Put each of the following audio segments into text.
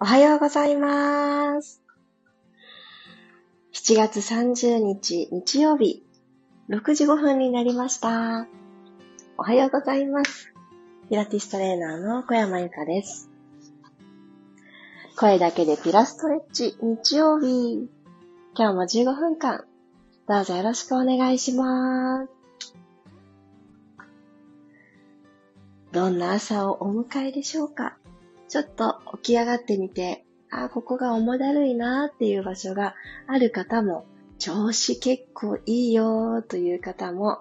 おはようございます。7月30日日曜日、6時5分になりました。おはようございます。ピラティストレーナーの小山由かです。声だけでピラストレッチ日曜日。今日も15分間、どうぞよろしくお願いします。どんな朝をお迎えでしょうかちょっと起き上がってみて、あ、ここが重だるいなっていう場所がある方も、調子結構いいよという方も、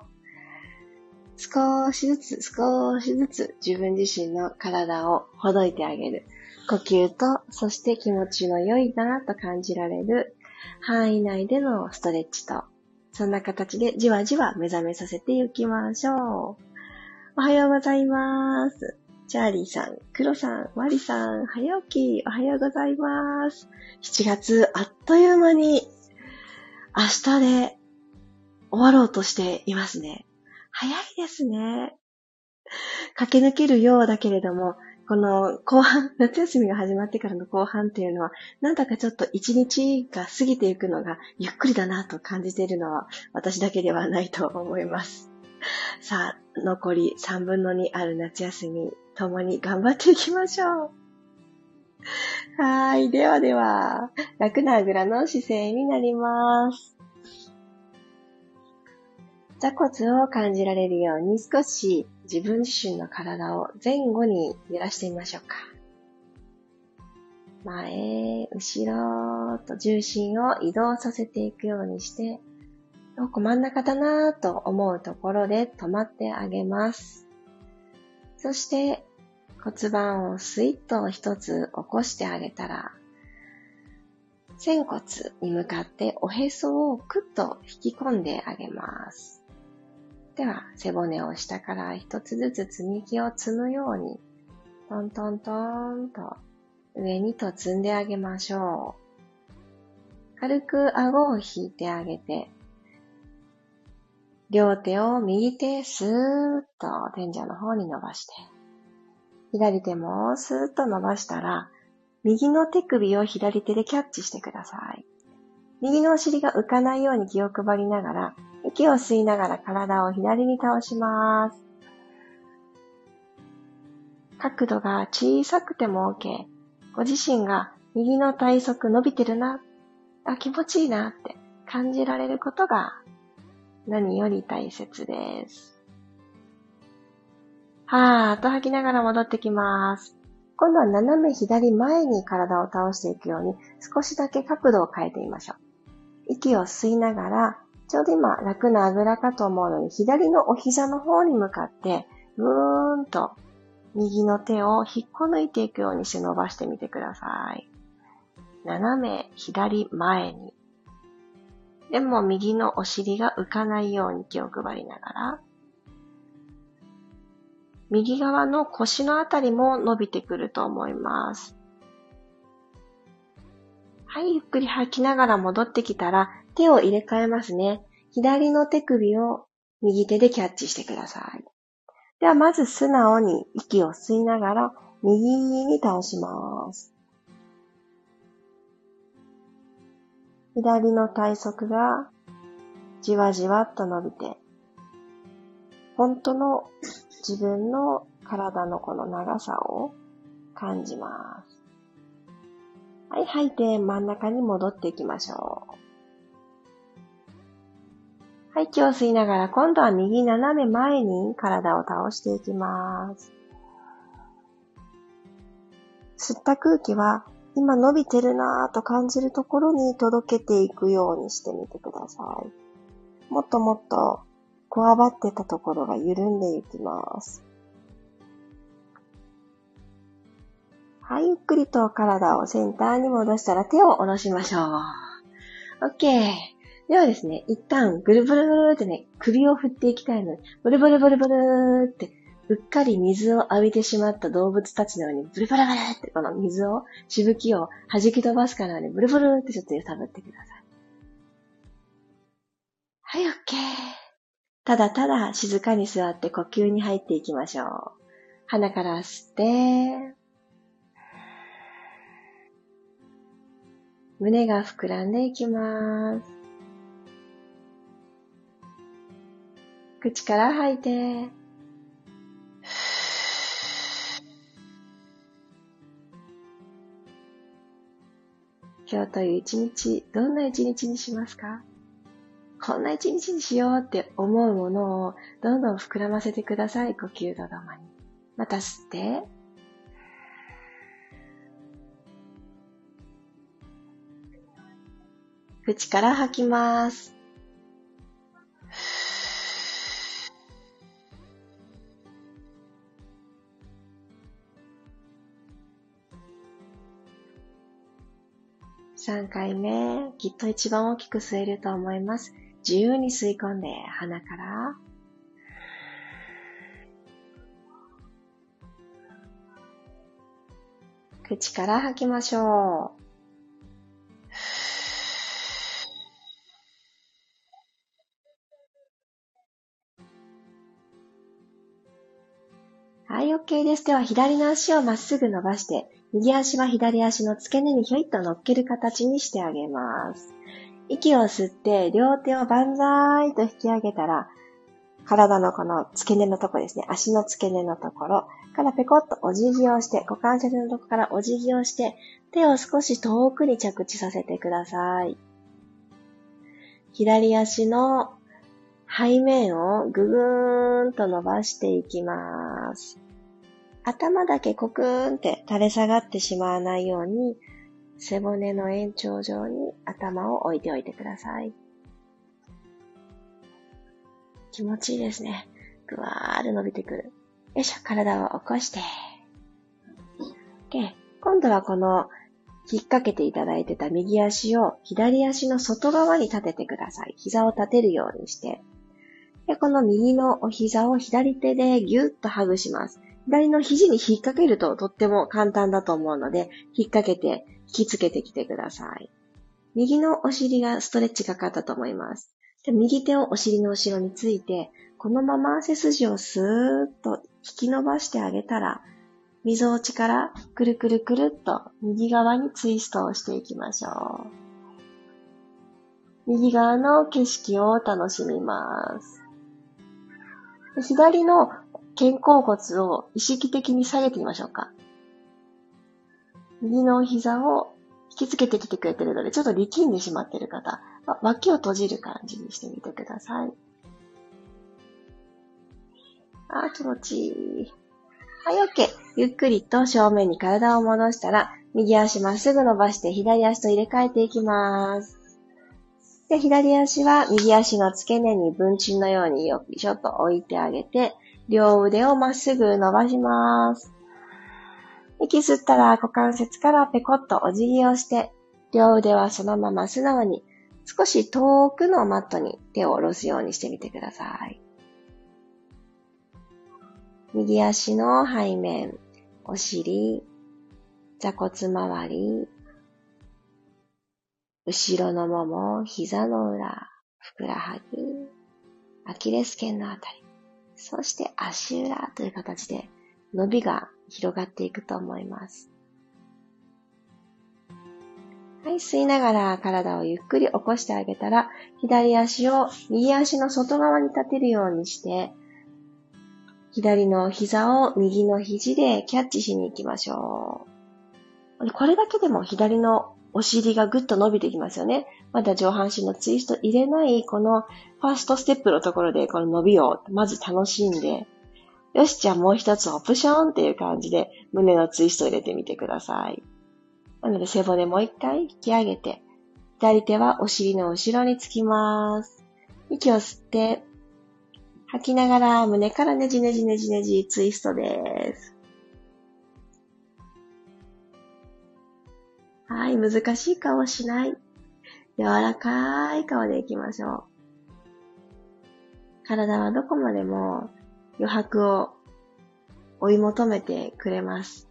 少しずつ少しずつ自分自身の体をほどいてあげる。呼吸と、そして気持ちの良いなと感じられる範囲内でのストレッチと、そんな形でじわじわ目覚めさせていきましょう。おはようございます。チャーリーさん、クロさん、マリさん、早起き、おはようございます。7月、あっという間に、明日で終わろうとしていますね。早いですね。駆け抜けるようだけれども、この後半、夏休みが始まってからの後半っていうのは、なんだかちょっと一日が過ぎていくのがゆっくりだなと感じているのは私だけではないと思います。さあ、残り3分の2ある夏休み、共に頑張っていきましょう。はい。ではでは、楽なあぐらの姿勢になります。座骨を感じられるように少し自分自身の体を前後に揺らしてみましょうか。前、後ろと重心を移動させていくようにして、どこ真ん中だなぁと思うところで止まってあげます。そして骨盤をスイッと一つ起こしてあげたら、仙骨に向かっておへそをクッと引き込んであげます。では、背骨を下から一つずつ積み木を積むように、トントントーンと上にと積んであげましょう。軽く顎を引いてあげて、両手を右手スーッと天井の方に伸ばして、左手もスーッと伸ばしたら、右の手首を左手でキャッチしてください。右のお尻が浮かないように気を配りながら、息を吸いながら体を左に倒します。角度が小さくても OK。ご自身が右の体側伸びてるな、あ、気持ちいいなって感じられることが何より大切です。はーっと吐きながら戻ってきます。今度は斜め左前に体を倒していくように少しだけ角度を変えてみましょう。息を吸いながら、ちょうど今楽なあぐらかと思うのに左のお膝の方に向かって、ぐーんと右の手を引っこ抜いていくようにして伸ばしてみてください。斜め左前に。でも右のお尻が浮かないように気を配りながら、右側の腰のあたりも伸びてくると思います。はい、ゆっくり吐きながら戻ってきたら手を入れ替えますね。左の手首を右手でキャッチしてください。ではまず素直に息を吸いながら右に倒します。左の体側がじわじわっと伸びて、本当の自分の体のこの長さを感じます。はい、吐いて真ん中に戻っていきましょう。はい、息を吸いながら今度は右斜め前に体を倒していきます。吸った空気は今伸びてるなぁと感じるところに届けていくようにしてみてください。もっともっとこわばってたところが緩んでいきます。はい、ゆっくりと体をセンターに戻したら手を下ろしましょう。OK。ではですね、一旦ぐるぐるぐるってね、首を振っていきたいので、ブルブルブルブルってうっかり水を浴びてしまった動物たちのように、ブルブルブルってこの水を、しぶきを弾き飛ばすかのように、ブルブルってちょっと揺さぶってください。はい、オッケー。ただただ静かに座って呼吸に入っていきましょう。鼻から吸って、胸が膨らんでいきます。口から吐いて、今日という一日、どんな一日にしますか？こんな一日にしようって思うものをどんどん膨らませてください。呼吸とともに。また吸って。口から吐きます。3回目、きっと一番大きく吸えると思います。自由に吸い込んで、鼻から。口から吐きましょう。はい、です。では、左の足をまっすぐ伸ばして、右足は左足の付け根にひょいっと乗っける形にしてあげます。息を吸って、両手を万歳と引き上げたら、体のこの付け根のところですね。足の付け根のところからペコッとお辞儀をして、股関節のところからお辞儀をして、手を少し遠くに着地させてください。左足の背面をぐぐーんと伸ばしていきます。頭だけコクーンって垂れ下がってしまわないように、背骨の延長上に頭を置いておいてください。気持ちいいですね。ぐわーる伸びてくる。よいしょ、体を起こして。OK。今度はこの引っ掛けていただいてた右足を左足の外側に立ててください。膝を立てるようにして。でこの右のお膝を左手でギュッと外します。左の肘に引っ掛けるととっても簡単だと思うので、引っ掛けて引きつけてきてください。右のお尻がストレッチかかったと思います。右手をお尻の後ろについて、このまま背筋をスーッと引き伸ばしてあげたら、溝落ちからくるくるくるっと右側にツイストをしていきましょう。右側の景色を楽しみます。左の肩甲骨を意識的に下げてみましょうか。右の膝を引きつけてきてくれてるので、ちょっと力んでしまっている方、脇を閉じる感じにしてみてください。あー、気持ちいい。はい、OK。ゆっくりと正面に体を戻したら、右足まっすぐ伸ばして左足と入れ替えていきます。で、左足は右足の付け根に文鎮のようによいしょと置いてあげて、両腕をまっすぐ伸ばします。息吸ったら股関節からペコッとお辞儀をして、両腕はそのまま素直に少し遠くのマットに手を下ろすようにしてみてください。右足の背面、お尻、座骨周り、後ろのもも、膝の裏、ふくらはぎ、アキレス腱のあたり、そして足裏という形で伸びが広がっていくと思います。はい、吸いながら体をゆっくり起こしてあげたら、左足を右足の外側に立てるようにして、左の膝を右の肘でキャッチしに行きましょう。これだけでも左のお尻がぐっと伸びてきますよね。まだ上半身のツイスト入れない、このファーストステップのところでこの伸びをまず楽しんで、よし、じゃあもう一つオプションっていう感じで胸のツイスト入れてみてください。なので背骨もう一回引き上げて、左手はお尻の後ろにつきます。息を吸って、吐きながら胸からねじねじねじねじツイストです。はい、難しい顔しない。柔らかい顔でいきましょう。体はどこまでも余白を追い求めてくれます。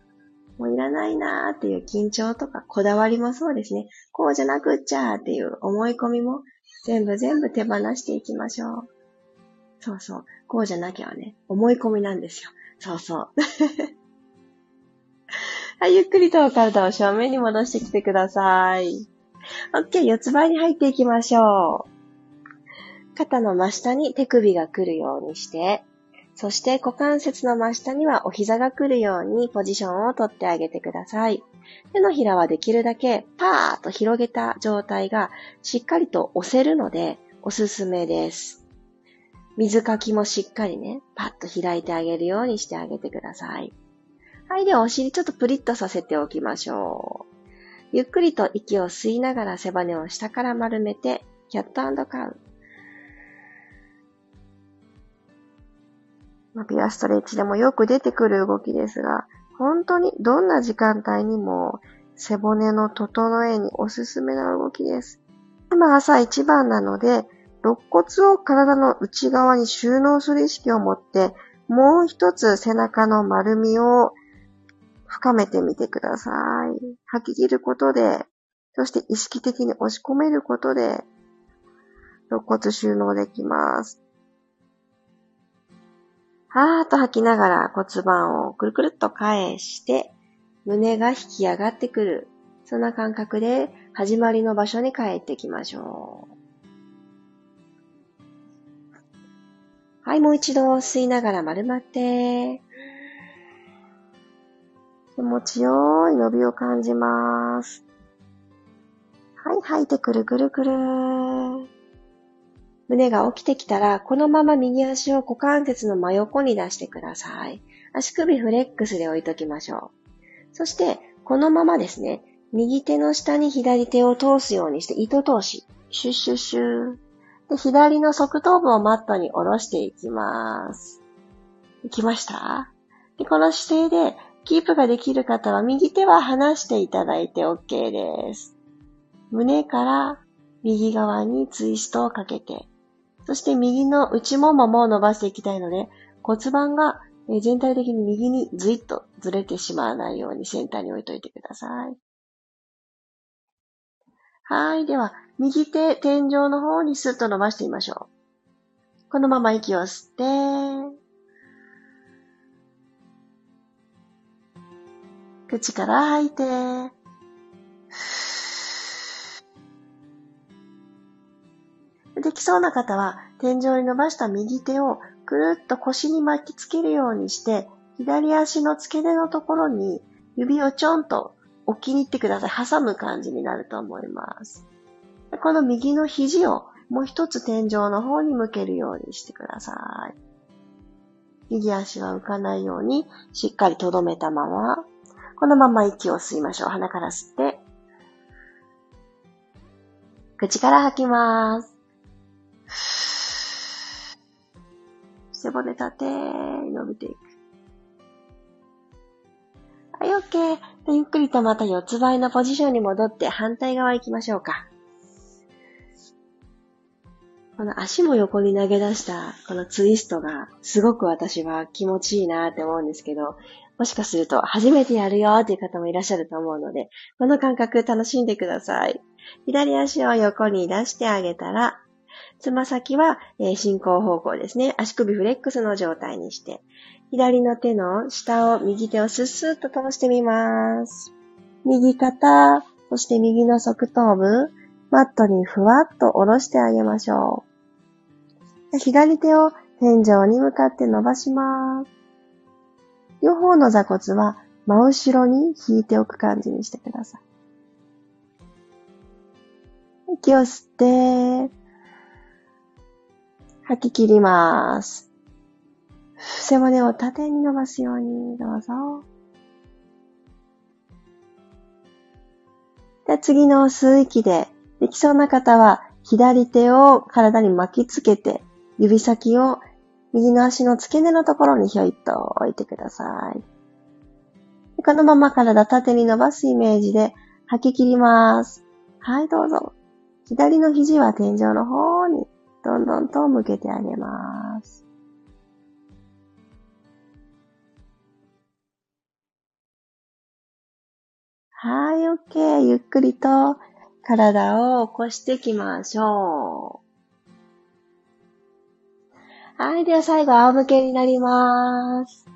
もういらないなーっていう緊張とかこだわりもそうですね。こうじゃなくっちゃーっていう思い込みも全部全部手放していきましょう。そうそう。こうじゃなきゃはね、思い込みなんですよ。そうそう。はい、ゆっくりと体を正面に戻してきてください。OK、四つ倍に入っていきましょう。肩の真下に手首が来るようにして、そして股関節の真下にはお膝が来るようにポジションをとってあげてください。手のひらはできるだけパーッと広げた状態がしっかりと押せるのでおすすめです。水かきもしっかりね、パッと開いてあげるようにしてあげてください。はい、ではお尻ちょっとプリッとさせておきましょう。ゆっくりと息を吸いながら背骨を下から丸めて、キャットカウ。まあ、ピアストレッチでもよく出てくる動きですが、本当にどんな時間帯にも背骨の整えにおすすめな動きです。今朝一番なので、肋骨を体の内側に収納する意識を持って、もう一つ背中の丸みを深めてみてください。吐き切ることで、そして意識的に押し込めることで、肋骨収納できます。はーっと吐きながら骨盤をくるくるっと返して、胸が引き上がってくる。そんな感覚で始まりの場所に帰ってきましょう。はい、もう一度吸いながら丸まって、気持ちよい伸びを感じます。はい、吐いてくるくるくる。胸が起きてきたら、このまま右足を股関節の真横に出してください。足首フレックスで置いときましょう。そして、このままですね、右手の下に左手を通すようにして糸通し。シュッシュッシュ。で、左の側頭部をマットに下ろしていきます。いきましたでこの姿勢でキープができる方は右手は離していただいて OK です。胸から右側にツイストをかけて、そして右の内ももも伸ばしていきたいので、骨盤が全体的に右にずいっとずれてしまわないようにセンターに置いといてください。はい。では、右手天井の方にスッと伸ばしてみましょう。このまま息を吸って、口から吐いて、できそうな方は、天井に伸ばした右手をくるっと腰に巻きつけるようにして、左足の付け根のところに指をちょんと置きに行ってください。挟む感じになると思います。この右の肘をもう一つ天井の方に向けるようにしてください。右足は浮かないようにしっかり留めたまま、このまま息を吸いましょう。鼻から吸って、口から吐きます。背骨立て、伸びていく。はい、OK。ゆっくりとまた四つ倍のポジションに戻って反対側行きましょうか。この足も横に投げ出したこのツイストがすごく私は気持ちいいなって思うんですけど、もしかすると初めてやるよっていう方もいらっしゃると思うので、この感覚楽しんでください。左足を横に出してあげたら、つま先は、進行方向ですね。足首フレックスの状態にして、左の手の下を、右手をスッスッと通してみます。右肩、そして右の側頭部、マットにふわっと下ろしてあげましょう。左手を天井に向かって伸ばします。両方の座骨は真後ろに引いておく感じにしてください。息を吸って、吐き切ります。背骨を縦に伸ばすようにどうぞ。で次の吸う息で、できそうな方は左手を体に巻きつけて、指先を右の足の付け根のところにひょいっと置いてください。このまま体縦に伸ばすイメージで吐き切ります。はい、どうぞ。左の肘は天井の方にどんどんと向けてあげます。はい、OK。ゆっくりと体を起こしていきましょう。はい、では最後、仰向けになります。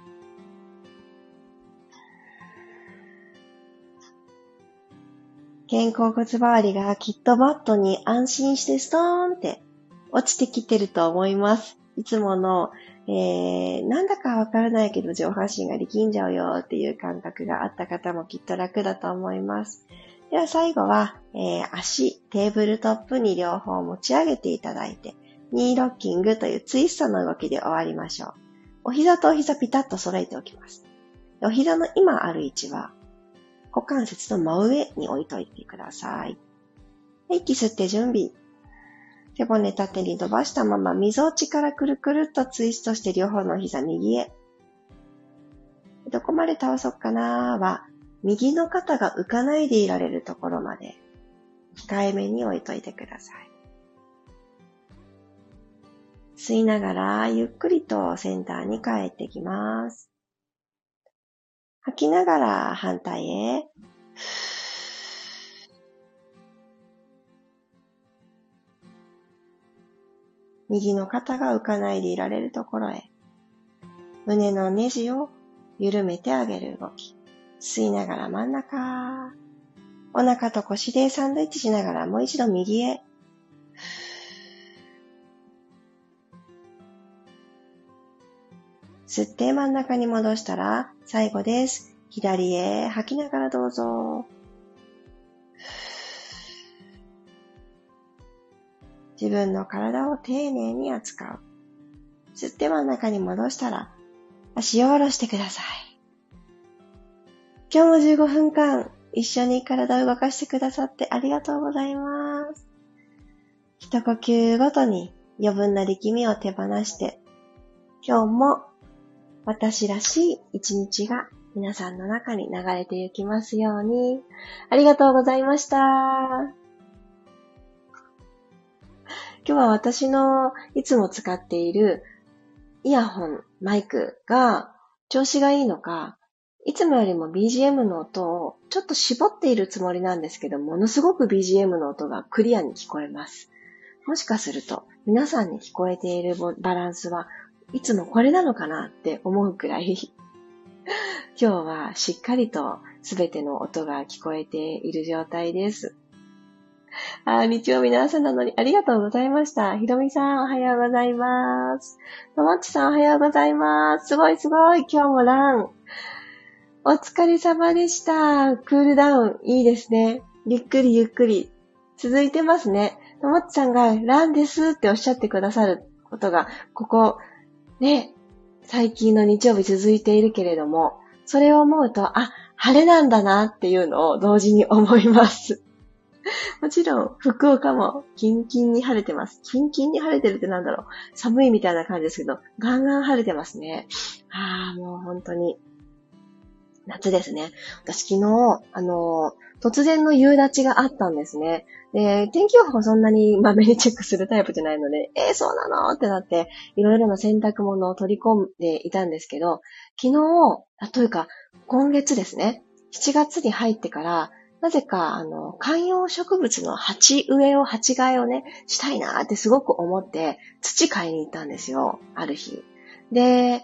肩甲骨周りがきっとマットに安心してストーンって落ちてきてると思います。いつもの、えー、なんだかわからないけど上半身が力んじゃうよっていう感覚があった方もきっと楽だと思います。では最後は、えー、足、テーブルトップに両方持ち上げていただいて、ニーロッキングというツイストの動きで終わりましょう。お膝とお膝ピタッと揃えておきます。お膝の今ある位置は、股関節の真上に置いといてください。息吸って準備。背骨縦に伸ばしたまま、溝落ちからくるくるっとツイストして両方の膝右へ。どこまで倒そうかなは、右の肩が浮かないでいられるところまで、控えめに置いといてください。吸いながら、ゆっくりとセンターに帰ってきます。吐きながら反対へ。右の肩が浮かないでいられるところへ。胸のネジを緩めてあげる動き。吸いながら真ん中。お腹と腰でサンドイッチしながらもう一度右へ。吸って真ん中に戻したら最後です。左へ吐きながらどうぞ。自分の体を丁寧に扱う。吸って真ん中に戻したら足を下ろしてください。今日も15分間一緒に体を動かしてくださってありがとうございます。一呼吸ごとに余分な力みを手放して、今日も私らしい一日が皆さんの中に流れていきますように。ありがとうございました。今日は私のいつも使っているイヤホン、マイクが調子がいいのか、いつもよりも BGM の音をちょっと絞っているつもりなんですけど、ものすごく BGM の音がクリアに聞こえます。もしかすると皆さんに聞こえているバランスはいつもこれなのかなって思うくらい 今日はしっかりとすべての音が聞こえている状態です。あ、日曜日の朝なのにありがとうございました。ひろみさんおはようございます。ともっちさんおはようございます。すごいすごい。今日もラン。お疲れ様でした。クールダウン、いいですね。ゆっくりゆっくり。続いてますね。ともっちさんがランですっておっしゃってくださることが、ここ、ね、最近の日曜日続いているけれども、それを思うと、あ、晴れなんだなっていうのを同時に思います。もちろん、福岡もキンキンに晴れてます。キンキンに晴れてるってなんだろう。寒いみたいな感じですけど、ガンガン晴れてますね。ああ、もう本当に夏ですね。私昨日、あの、突然の夕立があったんですね。で、天気予報そんなにまめにチェックするタイプじゃないので、えー、そうなのってなって、いろいろな洗濯物を取り込んでいたんですけど、昨日、あというか、今月ですね、7月に入ってから、なぜか、あの、観葉植物の鉢植えを、鉢替えをね、したいなーってすごく思って、土買いに行ったんですよ、ある日。で、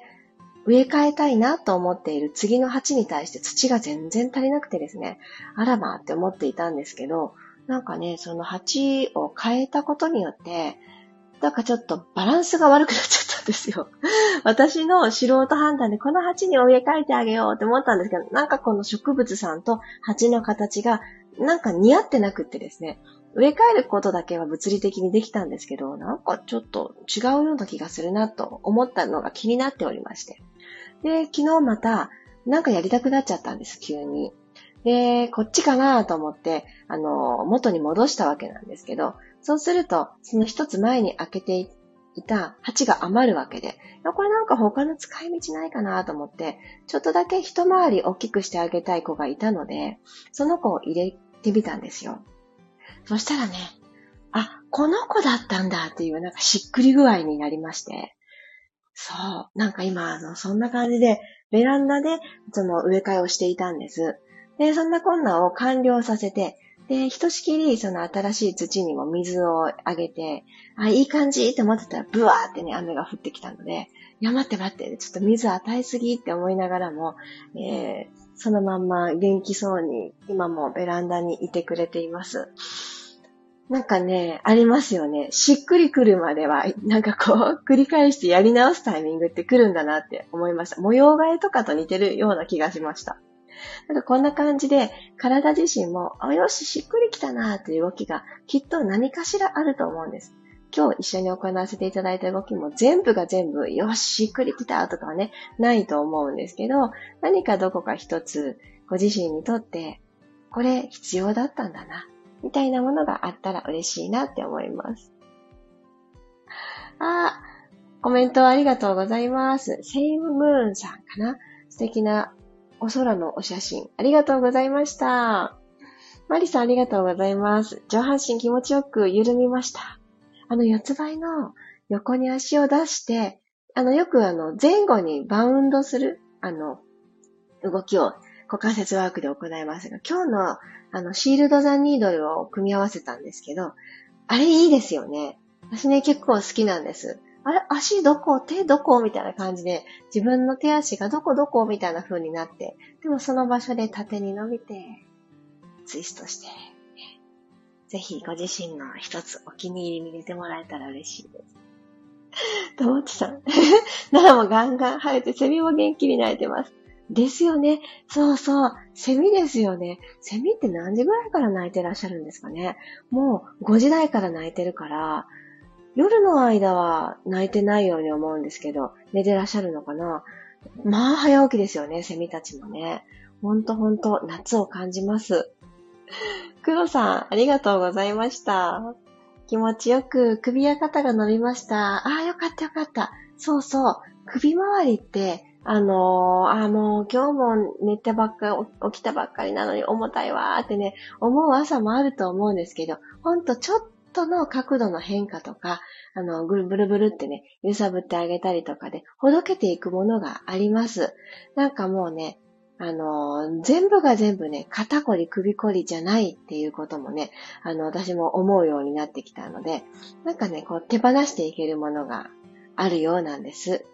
植え替えたいなと思っている次の鉢に対して土が全然足りなくてですね、あらまって思っていたんですけど、なんかね、その鉢を変えたことによって、なんかちょっとバランスが悪くなっちゃったんですよ。私の素人判断でこの鉢に植え替えてあげようって思ったんですけど、なんかこの植物さんと鉢の形がなんか似合ってなくってですね、植え替えることだけは物理的にできたんですけど、なんかちょっと違うような気がするなと思ったのが気になっておりまして。で、昨日また、なんかやりたくなっちゃったんです、急に。で、こっちかなと思って、あの、元に戻したわけなんですけど、そうすると、その一つ前に開けていた鉢が余るわけで、これなんか他の使い道ないかなと思って、ちょっとだけ一回り大きくしてあげたい子がいたので、その子を入れてみたんですよ。そしたらね、あ、この子だったんだっていうなんかしっくり具合になりまして、そう。なんか今、あの、そんな感じで、ベランダで、その植え替えをしていたんです。で、そんな困難を完了させて、で、ひとしきり、その新しい土にも水をあげて、あ、いい感じって思ってたら、ブワーってね、雨が降ってきたので、いや、待って待って、ちょっと水与えすぎって思いながらも、えー、そのまんま元気そうに今もベランダにいてくれています。なんかね、ありますよね。しっくりくるまでは、なんかこう、繰り返してやり直すタイミングって来るんだなって思いました。模様替えとかと似てるような気がしました。なんかこんな感じで、体自身も、あ、よし、しっくりきたなーっていう動きが、きっと何かしらあると思うんです。今日一緒に行わせていただいた動きも全部が全部、よし、しっくりきたとかはね、ないと思うんですけど、何かどこか一つ、ご自身にとって、これ必要だったんだな。みたいなものがあったら嬉しいなって思います。あ、コメントありがとうございます。セイムムーンさんかな？素敵なお空のお写真。ありがとうございました。マリさんありがとうございます。上半身気持ちよく緩みました。あの四つ倍の横に足を出して、あのよくあの前後にバウンドする、あの、動きを股関節ワークで行いますが、今日のあの、シールドザニードルを組み合わせたんですけど、あれいいですよね。私ね、結構好きなんです。あれ足どこ手どこみたいな感じで、自分の手足がどこどこみたいな風になって、でもその場所で縦に伸びて、ツイストして、ぜひご自身の一つお気に入りに入れてもらえたら嬉しいです。ともちさん。奈良もガンガン生えて、セミも元気に鳴いてます。ですよね。そうそう。セミですよね。セミって何時ぐらいから鳴いてらっしゃるんですかね。もう5時台から鳴いてるから、夜の間は泣いてないように思うんですけど、寝てらっしゃるのかなまあ早起きですよね、セミたちもね。ほんとほんと、夏を感じます。黒さん、ありがとうございました。気持ちよく首や肩が伸びました。ああ、よかったよかった。そうそう。首周りってあのー、あ、もう今日も寝てばっか、起きたばっかりなのに重たいわーってね、思う朝もあると思うんですけど、ほんとちょっとの角度の変化とか、あの、ぐるブルブルってね、揺さぶってあげたりとかで、ほどけていくものがあります。なんかもうね、あの、全部が全部ね、肩こり、首こりじゃないっていうこともね、あの、私も思うようになってきたので、なんかね、こう手放していけるものがあるようなんです。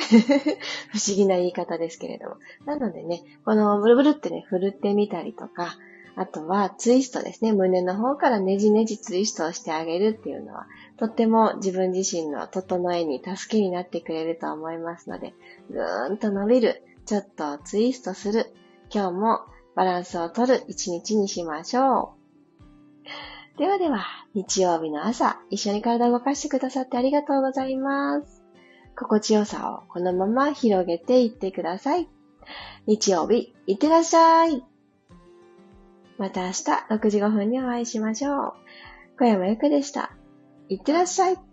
不思議な言い方ですけれども。なのでね、このブルブルってね、振るってみたりとか、あとはツイストですね。胸の方からねじねじツイストをしてあげるっていうのは、とっても自分自身の整えに助けになってくれると思いますので、ぐーんと伸びる、ちょっとツイストする、今日もバランスをとる一日にしましょう。ではでは、日曜日の朝、一緒に体を動かしてくださってありがとうございます。心地よさをこのまま広げていってください。日曜日、いってらっしゃい。また明日6時5分にお会いしましょう。小山ゆくでした。いってらっしゃい。